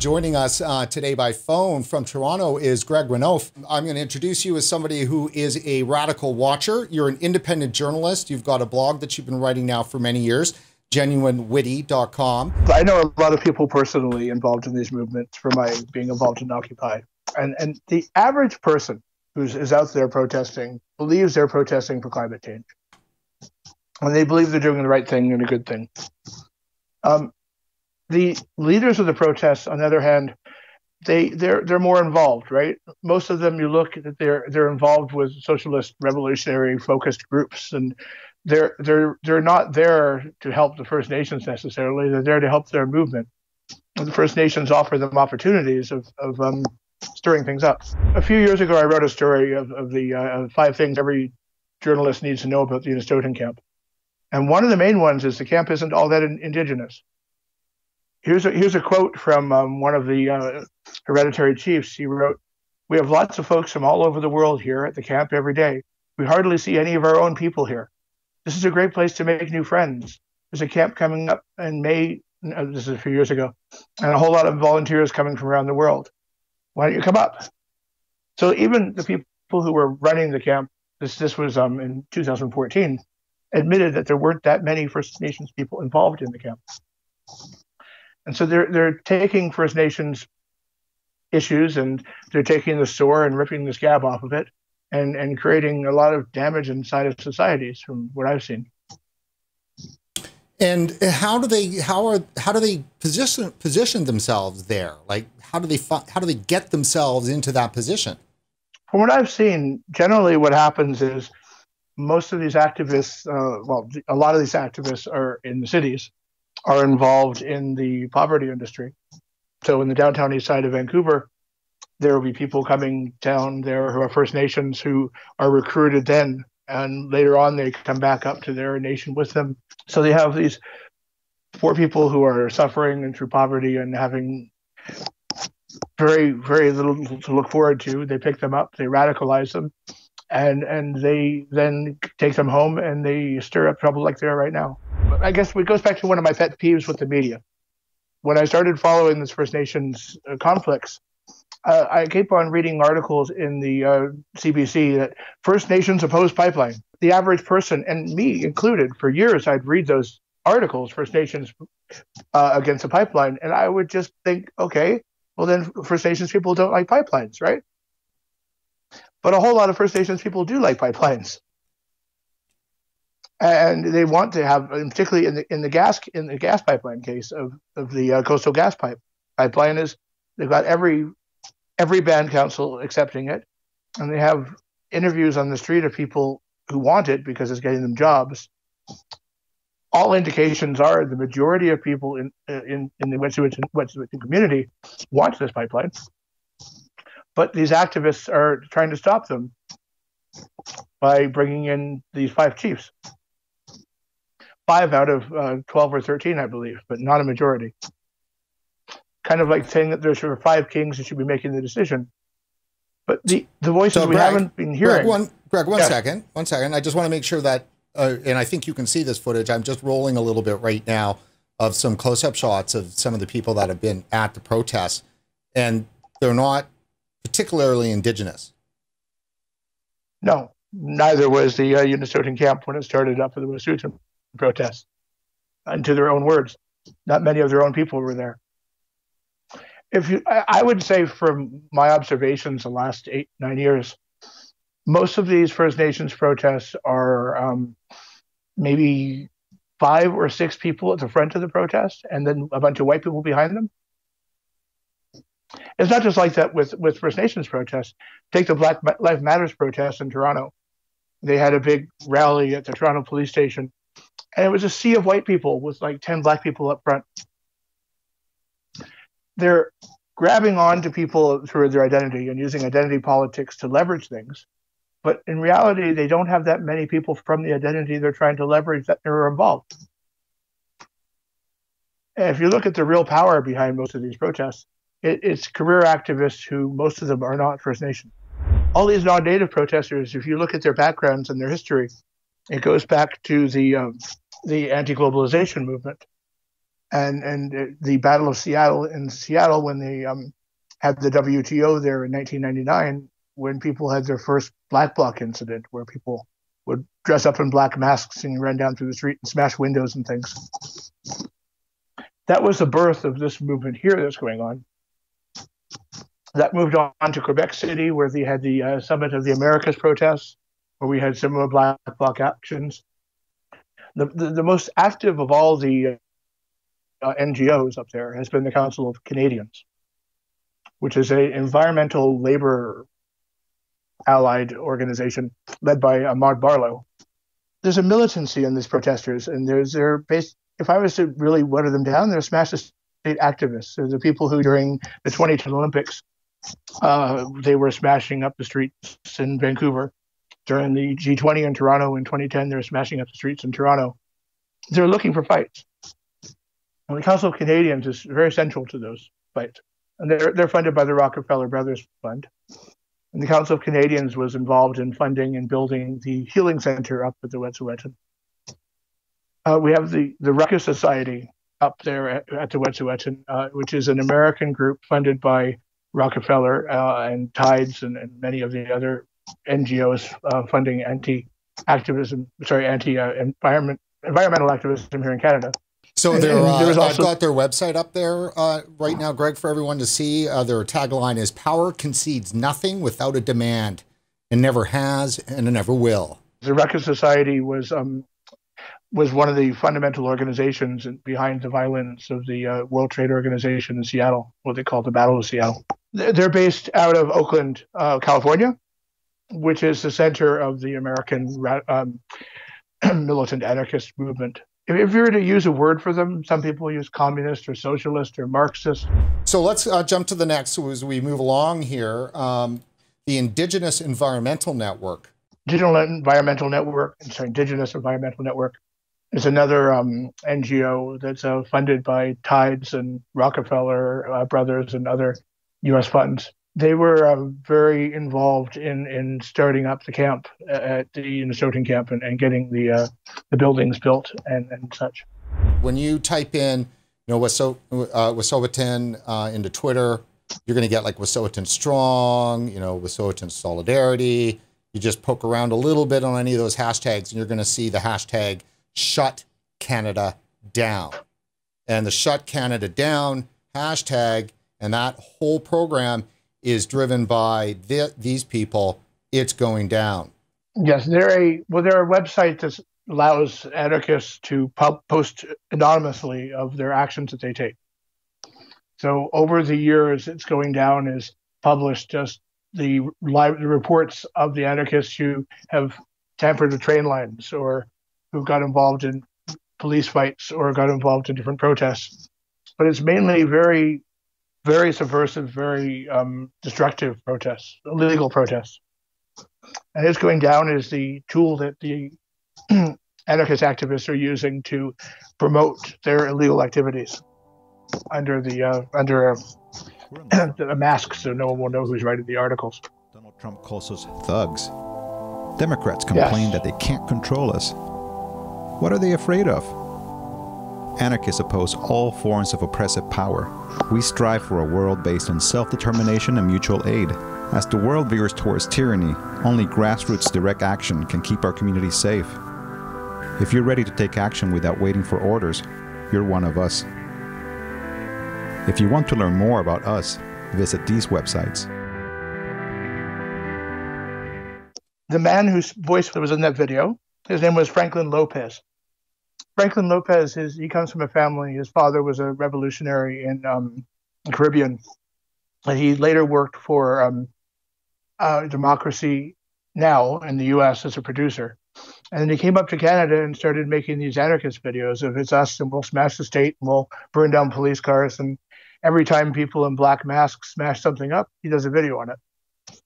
Joining us uh, today by phone from Toronto is Greg Renouf. I'm going to introduce you as somebody who is a radical watcher. You're an independent journalist. You've got a blog that you've been writing now for many years, genuinewitty.com. I know a lot of people personally involved in these movements from my being involved in Occupy. And, and the average person who is out there protesting believes they're protesting for climate change. And they believe they're doing the right thing and a good thing. Um, the leaders of the protests, on the other hand, they they're they're more involved, right? Most of them, you look at they're they're involved with socialist revolutionary focused groups, and they're they're they're not there to help the First Nations necessarily. They're there to help their movement. The First Nations offer them opportunities of of um, stirring things up. A few years ago, I wrote a story of, of the uh, five things every journalist needs to know about the Unistoten camp, and one of the main ones is the camp isn't all that in, indigenous. Here's a here's a quote from um, one of the uh, hereditary chiefs. He wrote, "We have lots of folks from all over the world here at the camp every day. We hardly see any of our own people here. This is a great place to make new friends. There's a camp coming up in May. Uh, this is a few years ago, and a whole lot of volunteers coming from around the world. Why don't you come up?" So even the people who were running the camp, this this was um, in 2014, admitted that there weren't that many First Nations people involved in the camp. And so they're they're taking First Nations issues and they're taking the sore and ripping the scab off of it and and creating a lot of damage inside of societies from what I've seen. And how do they how are how do they position position themselves there? Like how do they how do they get themselves into that position? From what I've seen, generally what happens is most of these activists, uh, well, a lot of these activists are in the cities, are involved in the poverty industry. So in the downtown east side of Vancouver, there will be people coming down there who are First Nations who are recruited then, and later on they come back up to their nation with them. So they have these poor people who are suffering and through poverty and having very very little to look forward to. They pick them up, they radicalize them, and and they then take them home and they stir up trouble like they are right now. I guess it goes back to one of my pet peeves with the media. When I started following this First Nations uh, conflicts, uh, I keep on reading articles in the uh, CBC that First Nations oppose pipeline. The average person, and me included, for years I'd read those articles, First Nations uh, against the pipeline, and I would just think, okay, well then First Nations people don't like pipelines, right? But a whole lot of First Nations people do like pipelines. And they want to have, particularly in the in the gas in the gas pipeline case of of the uh, coastal gas pipe pipeline is they've got every every band council accepting it, and they have interviews on the street of people who want it because it's getting them jobs. All indications are the majority of people in in, in the Wet'suwet'en, Wet'suwet'en community want this pipeline, but these activists are trying to stop them by bringing in these five chiefs five out of uh, 12 or 13, I believe, but not a majority. Kind of like saying that there's five kings that should be making the decision. But the, the voices so we Greg, haven't been hearing. Greg, one, Greg, one second, one second. I just want to make sure that, uh, and I think you can see this footage. I'm just rolling a little bit right now of some close up shots of some of the people that have been at the protests, and they're not particularly indigenous. No, neither was the uh, Unistoten camp when it started up for the Wet'suwet'en protest. And to their own words, not many of their own people were there. If you, I would say, from my observations the last eight nine years, most of these First Nations protests are um, maybe five or six people at the front of the protest, and then a bunch of white people behind them. It's not just like that with with First Nations protests. Take the Black Lives Matters protest in Toronto. They had a big rally at the Toronto police station and it was a sea of white people with like 10 black people up front they're grabbing on to people through their identity and using identity politics to leverage things but in reality they don't have that many people from the identity they're trying to leverage that are involved and if you look at the real power behind most of these protests it, it's career activists who most of them are not first nation all these non-native protesters if you look at their backgrounds and their history it goes back to the um, the anti-globalization movement. and and the Battle of Seattle in Seattle when they um, had the WTO there in 1999, when people had their first black bloc incident, where people would dress up in black masks and run down through the street and smash windows and things. That was the birth of this movement here that's going on. That moved on to Quebec City, where they had the uh, Summit of the Americas protests, where we had similar black bloc actions. The, the, the most active of all the uh, NGOs up there has been the Council of Canadians, which is an environmental labor allied organization led by uh, Maude Barlow. There's a militancy in these protesters, and there's they're based. If I was to really water them down, they're smash the state activists. They're the people who, during the 2010 Olympics, uh, they were smashing up the streets in Vancouver. During the G20 in Toronto in 2010, they were smashing up the streets in Toronto. They're looking for fights. And the Council of Canadians is very central to those fights. And they're, they're funded by the Rockefeller Brothers Fund. And the Council of Canadians was involved in funding and building the Healing Center up at the Wet'suwet'en. Uh, we have the, the Ruckus Society up there at, at the Wet'suwet'en, uh, which is an American group funded by Rockefeller uh, and Tides and, and, many of the other NGOs uh, funding anti-activism, sorry, anti-environment environmental activism here in Canada. So they're, uh, also... I've got their website up there uh, right now, Greg, for everyone to see. Uh, their tagline is "Power concedes nothing without a demand, and never has, and it never will." The Ruckus Society was um, was one of the fundamental organizations behind the violence of the uh, World Trade Organization in Seattle, what they call the Battle of Seattle. They're based out of Oakland, uh, California, which is the center of the American um, militant anarchist movement if you were to use a word for them, some people use communist or socialist or Marxist. So let's uh, jump to the next as we move along here. Um, the Indigenous Environmental Network. Digital Environmental Network, sorry, Indigenous Environmental Network is another um, NGO that's uh, funded by Tides and Rockefeller uh, Brothers and other U.S. funds they were uh, very involved in in starting up the camp at the Unistoten camp and, and getting the uh, the buildings built and, and such. When you type in, you know, Waso, uh, uh, into Twitter, you're going to get like Wet'suwet'en Strong, you know, Wet'suwet'en Solidarity. You just poke around a little bit on any of those hashtags, and you're going to see the hashtag Shut Canada Down, and the Shut Canada Down hashtag, and that whole program is driven by th- these people, it's going down. Yes, they're a well, they're a website that allows anarchists to pub- post anonymously of their actions that they take. So over the years, it's going down is published just the live the reports of the anarchists who have tampered with train lines or who got involved in police fights or got involved in different protests. But it's mainly very very subversive, very um, destructive protests, illegal protests. And it's going down as the tool that the anarchist activists are using to promote their illegal activities under the uh, under a, a mask, so no one will know who's writing the articles. Donald Trump calls us thugs. Democrats complain yes. that they can't control us. What are they afraid of? Anarchists oppose all forms of oppressive power. We strive for a world based on self determination and mutual aid. As the world veers towards tyranny, only grassroots direct action can keep our communities safe. If you're ready to take action without waiting for orders, you're one of us. If you want to learn more about us, visit these websites. The man whose voice was in that video, his name was Franklin Lopez. Franklin Lopez is he comes from a family. His father was a revolutionary in um, the Caribbean. And he later worked for um, uh, Democracy Now in the U.S. as a producer. And then he came up to Canada and started making these anarchist videos of it's us and we'll smash the state and we'll burn down police cars. And every time people in black masks smash something up, he does a video on it.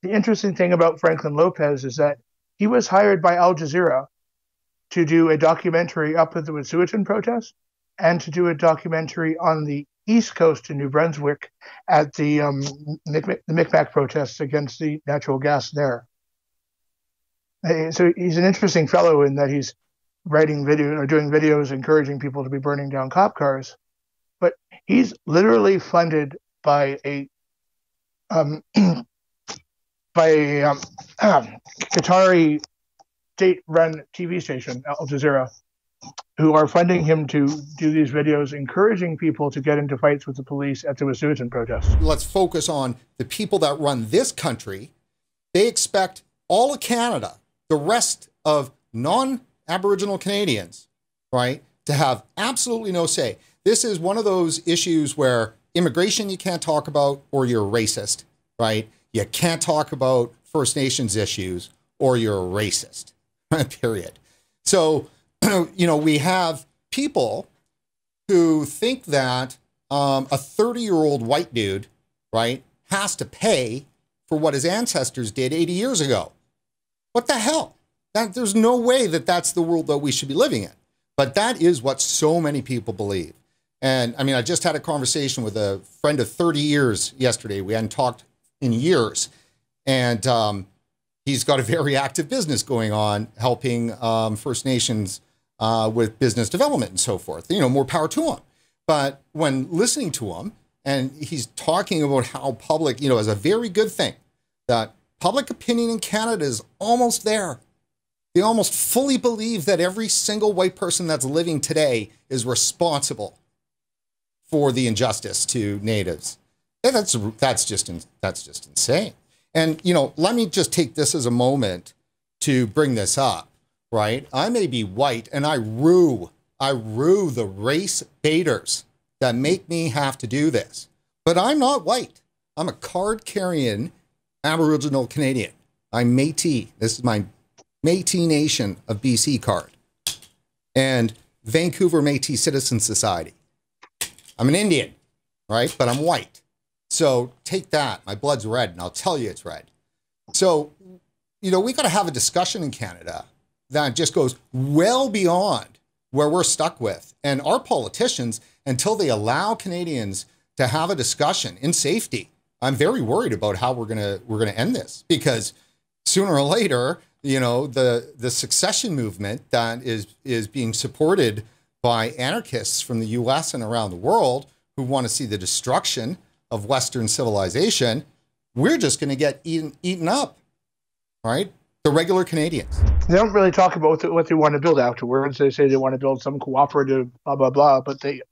The interesting thing about Franklin Lopez is that he was hired by Al Jazeera to do a documentary up at the Wet'suwet'en protest and to do a documentary on the east coast in New Brunswick at the um, the Micmac protests against the natural gas there. So he's an interesting fellow in that he's writing video or doing videos encouraging people to be burning down cop cars, but he's literally funded by a um, by a um, um, Qatari state-run TV station, Al Jazeera, who are funding him to do these videos encouraging people to get into fights with the police at the Wet'suwet'en protests. Let's focus on the people that run this country. They expect all of Canada, the rest of non Aboriginal Canadians, right, to have absolutely no say. This is one of those issues where immigration you can't talk about or you're racist, right? You can't talk about First Nations issues or you're a racist, period. So, you know, we have people who think that um, a 30 year old white dude, right, has to pay for what his ancestors did 80 years ago. What the hell? That, there's no way that that's the world that we should be living in. But that is what so many people believe. And I mean, I just had a conversation with a friend of 30 years yesterday. We hadn't talked in years. And um, he's got a very active business going on, helping um, First Nations uh, with business development and so forth. You know, more power to him. But when listening to him, and he's talking about how public, you know, is a very good thing that public opinion in Canada is almost there. They almost fully believe that every single white person that's living today is responsible for the injustice to natives. And that's that's just that's just insane. And you know, let me just take this as a moment to bring this up. Right, I may be white, and I rue I rue the race baiters that make me have to do this. But I'm not white. I'm a card carrying Aboriginal Canadian. I'm Métis. This is my Métis Nation of BC card. And Vancouver Métis Citizen Society. I'm an Indian, right? But I'm white. So take that. My blood's red, and I'll tell you it's red. So, you know, we got to have a discussion in Canada that just goes well beyond where we're stuck with. And our politicians, until they allow Canadians to have a discussion in safety, I'm very worried about how we're gonna we're gonna end this because sooner or later, you know, the the succession movement that is is being supported by anarchists from the U.S. and around the world who want to see the destruction of Western civilization, we're just going to get eaten eaten up, right? The regular Canadians. They don't really talk about what they want to build afterwards. They say they want to build some cooperative, blah blah blah, but they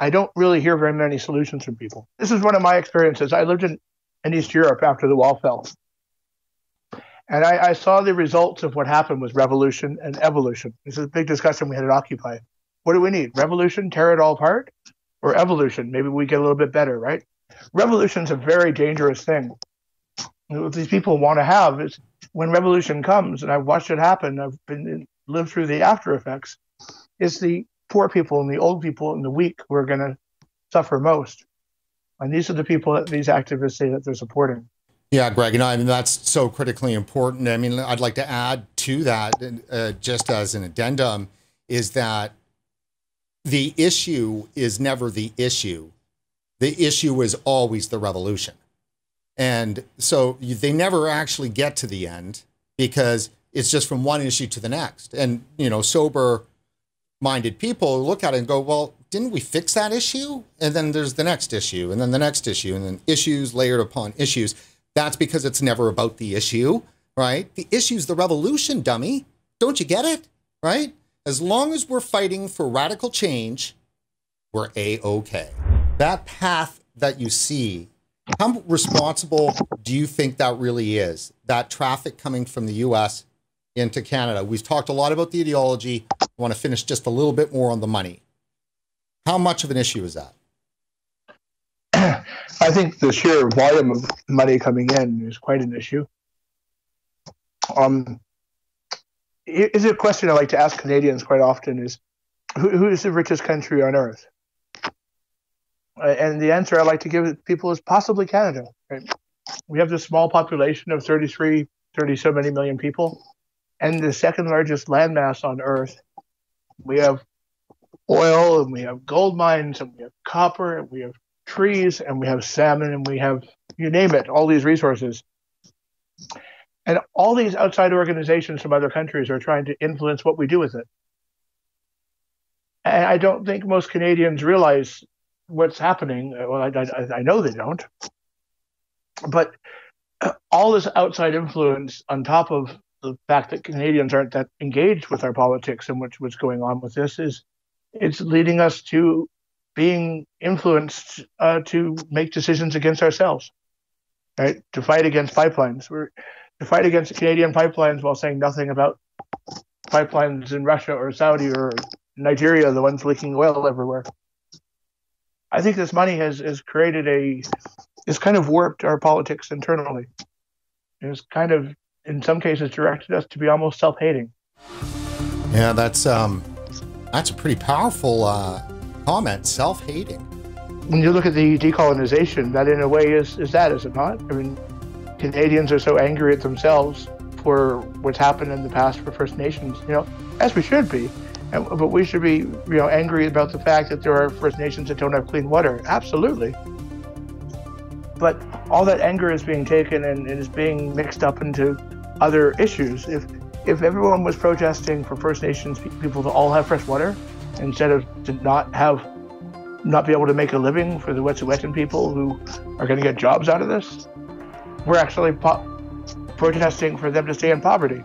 I don't really hear very many solutions from people. This is one of my experiences. I lived in, in East Europe after the wall fell. And I, I saw the results of what happened with revolution and evolution. This is a big discussion we had at Occupy. What do we need? Revolution, tear it all apart? Or evolution? Maybe we get a little bit better, right? Revolution is a very dangerous thing. What these people want to have is when revolution comes, and I've watched it happen, I've been lived through the after effects, is the poor people and the old people and the weak who are going to suffer most. And these are the people that these activists say that they're supporting. Yeah, Greg, and I mean that's so critically important. I mean, I'd like to add to that, uh, just as an addendum, is that the issue is never the issue. The issue is always the revolution, and so they never actually get to the end because it's just from one issue to the next. And you know, sober minded people look at it and go, well, didn't we fix that issue? And then there's the next issue, and then the next issue, and then issues layered upon issues. That's because it's never about the issue, right? The issue's the revolution, dummy. Don't you get it? Right? As long as we're fighting for radical change, we're A OK. That path that you see, how responsible do you think that really is? That traffic coming from the US into Canada. We've talked a lot about the ideology. I want to finish just a little bit more on the money. How much of an issue is that? I think the sheer volume of money coming in is quite an issue. Um, is a question I like to ask Canadians quite often is, who, who is the richest country on earth? Uh, and the answer I like to give people is possibly Canada. Right? We have this small population of 33, 30 so many million people and the second largest landmass on Earth. We have oil and we have gold mines and we have copper and we have trees and we have salmon and we have you name it, all these resources. And all these outside organizations from other countries are trying to influence what we do with it. I, I don't think most Canadians realize what's happening. Well, I, I, I know they don't. But all this outside influence on top of the fact that Canadians aren't that engaged with our politics and what's what's going on with this is it's leading us to being influenced uh, to make decisions against ourselves, right? To fight against pipelines. We're to fight against Canadian pipelines while saying nothing about pipelines in Russia or Saudi or Nigeria, the ones leaking oil everywhere. I think this money has, has created a, has kind of warped our politics internally. It's kind of, in some cases, directed us to be almost self hating. Yeah, that's um, that's a pretty powerful uh, comment. Self hating. When you look at the decolonization, that in a way is is that, is it not? I mean, Canadians are so angry at themselves for what's happened in the past for First Nations, you know, as we should be. But we should be, you know, angry about the fact that there are First Nations that don't have clean water. Absolutely. But all that anger is being taken and, and is being mixed up into other issues. If if everyone was protesting for First Nations people to all have fresh water instead of to not have not be able to make a living for the Wet'suwet'en people who are going to get jobs out of this, we're actually po- protesting for them to stay in poverty.